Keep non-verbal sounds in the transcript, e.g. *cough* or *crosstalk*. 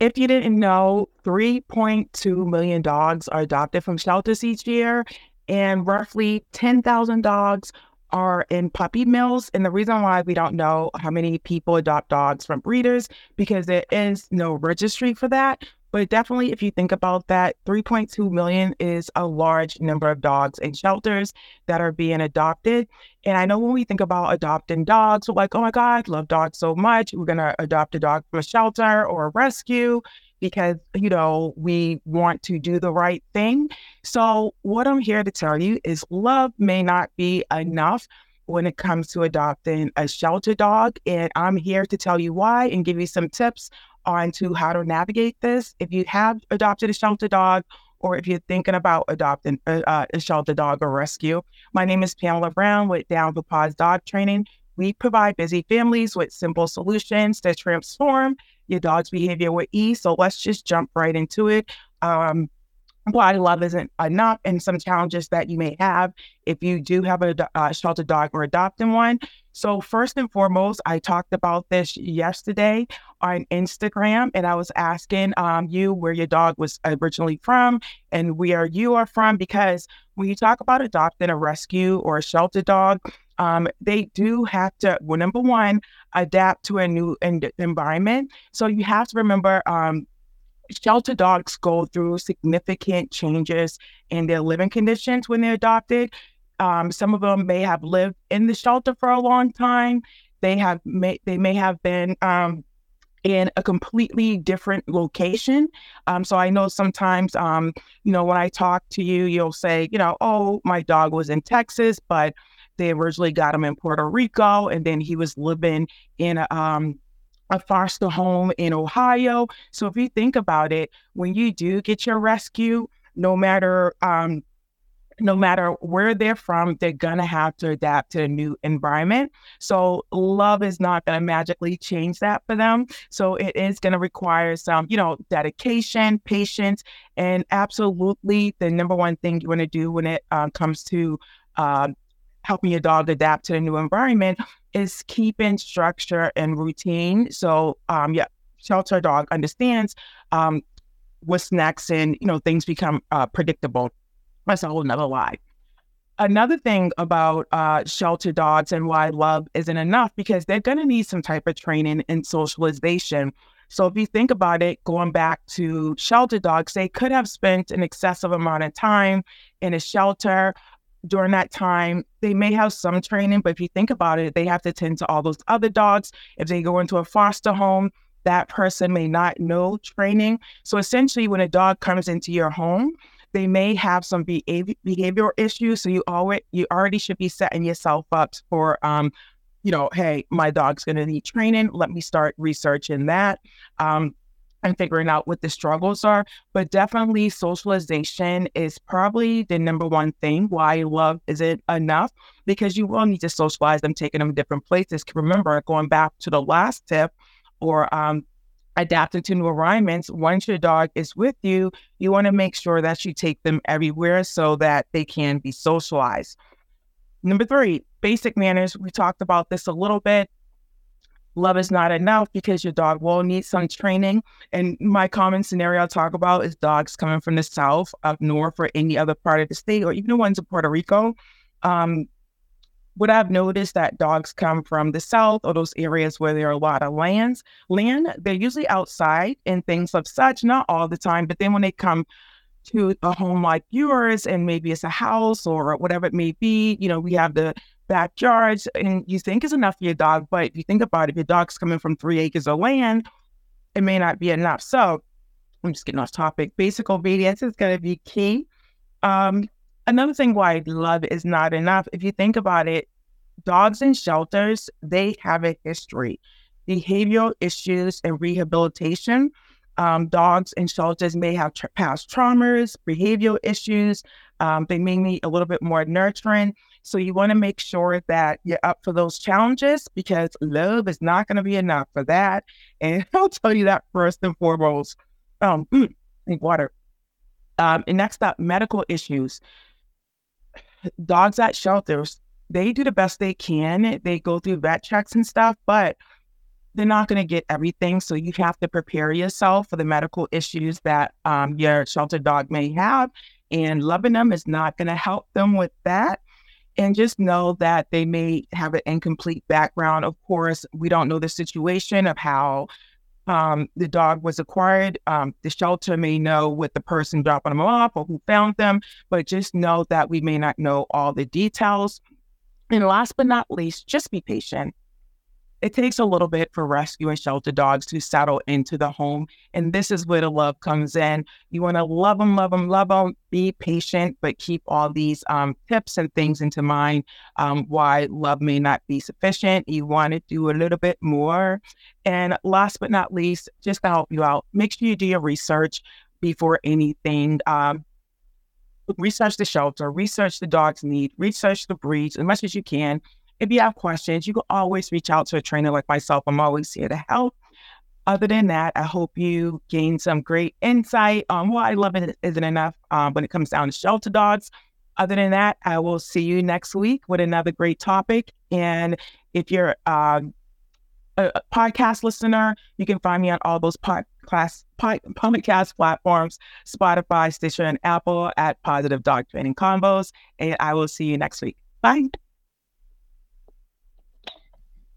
If you didn't know, 3.2 million dogs are adopted from shelters each year, and roughly 10,000 dogs are in puppy mills. And the reason why we don't know how many people adopt dogs from breeders because there is no registry for that. But definitely, if you think about that, 3.2 million is a large number of dogs in shelters that are being adopted. And I know when we think about adopting dogs, we're like, oh my God, love dogs so much. We're going to adopt a dog from a shelter or a rescue because, you know, we want to do the right thing. So, what I'm here to tell you is love may not be enough when it comes to adopting a shelter dog. And I'm here to tell you why and give you some tips on to how to navigate this. If you have adopted a shelter dog, or if you're thinking about adopting a, a shelter dog or rescue, my name is Pamela Brown with Down for Paws Dog Training. We provide busy families with simple solutions to transform your dog's behavior with ease. So let's just jump right into it. Um, why love isn't enough and some challenges that you may have if you do have a, a shelter dog or adopting one. So, first and foremost, I talked about this yesterday on Instagram, and I was asking um, you where your dog was originally from and where you are from, because when you talk about adopting a rescue or a shelter dog, um, they do have to, well, number one, adapt to a new environment. So, you have to remember um, shelter dogs go through significant changes in their living conditions when they're adopted. Um, some of them may have lived in the shelter for a long time. They have may they may have been um, in a completely different location. Um, so I know sometimes, um, you know, when I talk to you, you'll say, you know, oh, my dog was in Texas, but they originally got him in Puerto Rico, and then he was living in a um, a foster home in Ohio. So if you think about it, when you do get your rescue, no matter um, no matter where they're from, they're gonna have to adapt to a new environment. So love is not gonna magically change that for them. So it is gonna require some, you know, dedication, patience, and absolutely the number one thing you want to do when it uh, comes to uh, helping your dog adapt to the new environment is keeping structure and routine. So, um, yeah, shelter dog understands um, what's next, and you know things become uh, predictable. That's a whole nother lie. Another thing about uh, shelter dogs and why love isn't enough because they're going to need some type of training and socialization. So if you think about it, going back to shelter dogs, they could have spent an excessive amount of time in a shelter during that time, they may have some training, but if you think about it, they have to tend to all those other dogs. If they go into a foster home, that person may not know training. So essentially, when a dog comes into your home, they may have some behavior, behavioral issues. So you already you already should be setting yourself up for um, you know, hey, my dog's going to need training. Let me start researching that. Um, and figuring out what the struggles are. But definitely, socialization is probably the number one thing why love isn't enough because you will need to socialize them, taking them different places. Remember, going back to the last tip or um, adapting to new environments, once your dog is with you, you want to make sure that you take them everywhere so that they can be socialized. Number three, basic manners. We talked about this a little bit love is not enough because your dog will need some training. And my common scenario I talk about is dogs coming from the south, up north, or any other part of the state, or even the ones in Puerto Rico. Um, what I've noticed that dogs come from the south or those areas where there are a lot of lands, land, they're usually outside and things of such, not all the time, but then when they come to a home like yours and maybe it's a house or whatever it may be, you know, we have the backyards and you think is enough for your dog. But if you think about it, if your dog's coming from three acres of land, it may not be enough. So I'm just getting off topic. Basic obedience is going to be key. Um, another thing why love is not enough, if you think about it, dogs in shelters, they have a history, behavioral issues and rehabilitation. Um, dogs in shelters may have tra- past traumas, behavioral issues. Um, they may need a little bit more nurturing. So you want to make sure that you're up for those challenges because love is not going to be enough for that. *laughs* And I'll tell you that first and foremost. Um, mm, water. Um, and next up, medical issues. Dogs at shelters, they do the best they can. They go through vet checks and stuff, but they're not going to get everything. So you have to prepare yourself for the medical issues that um, your shelter dog may have. And loving them is not going to help them with that. And just know that they may have an incomplete background. Of course, we don't know the situation of how um, the dog was acquired. Um, the shelter may know with the person dropping them off or who found them, but just know that we may not know all the details. And last but not least, just be patient it takes a little bit for rescue and shelter dogs to settle into the home. And this is where the love comes in. You want to love them, love them, love them, be patient, but keep all these um, tips and things into mind um, why love may not be sufficient. You want to do a little bit more. And last but not least, just to help you out, make sure you do your research before anything. Um, research the shelter, research the dog's need, research the breeds as much as you can if you have questions, you can always reach out to a trainer like myself. I'm always here to help. Other than that, I hope you gain some great insight on why love it isn't enough um, when it comes down to shelter dogs. Other than that, I will see you next week with another great topic. And if you're uh, a, podcast listener, you can find me on all those podcast, podcast platforms Spotify, Stitcher, and Apple at Positive Dog Training Combos. And I will see you next week. Bye.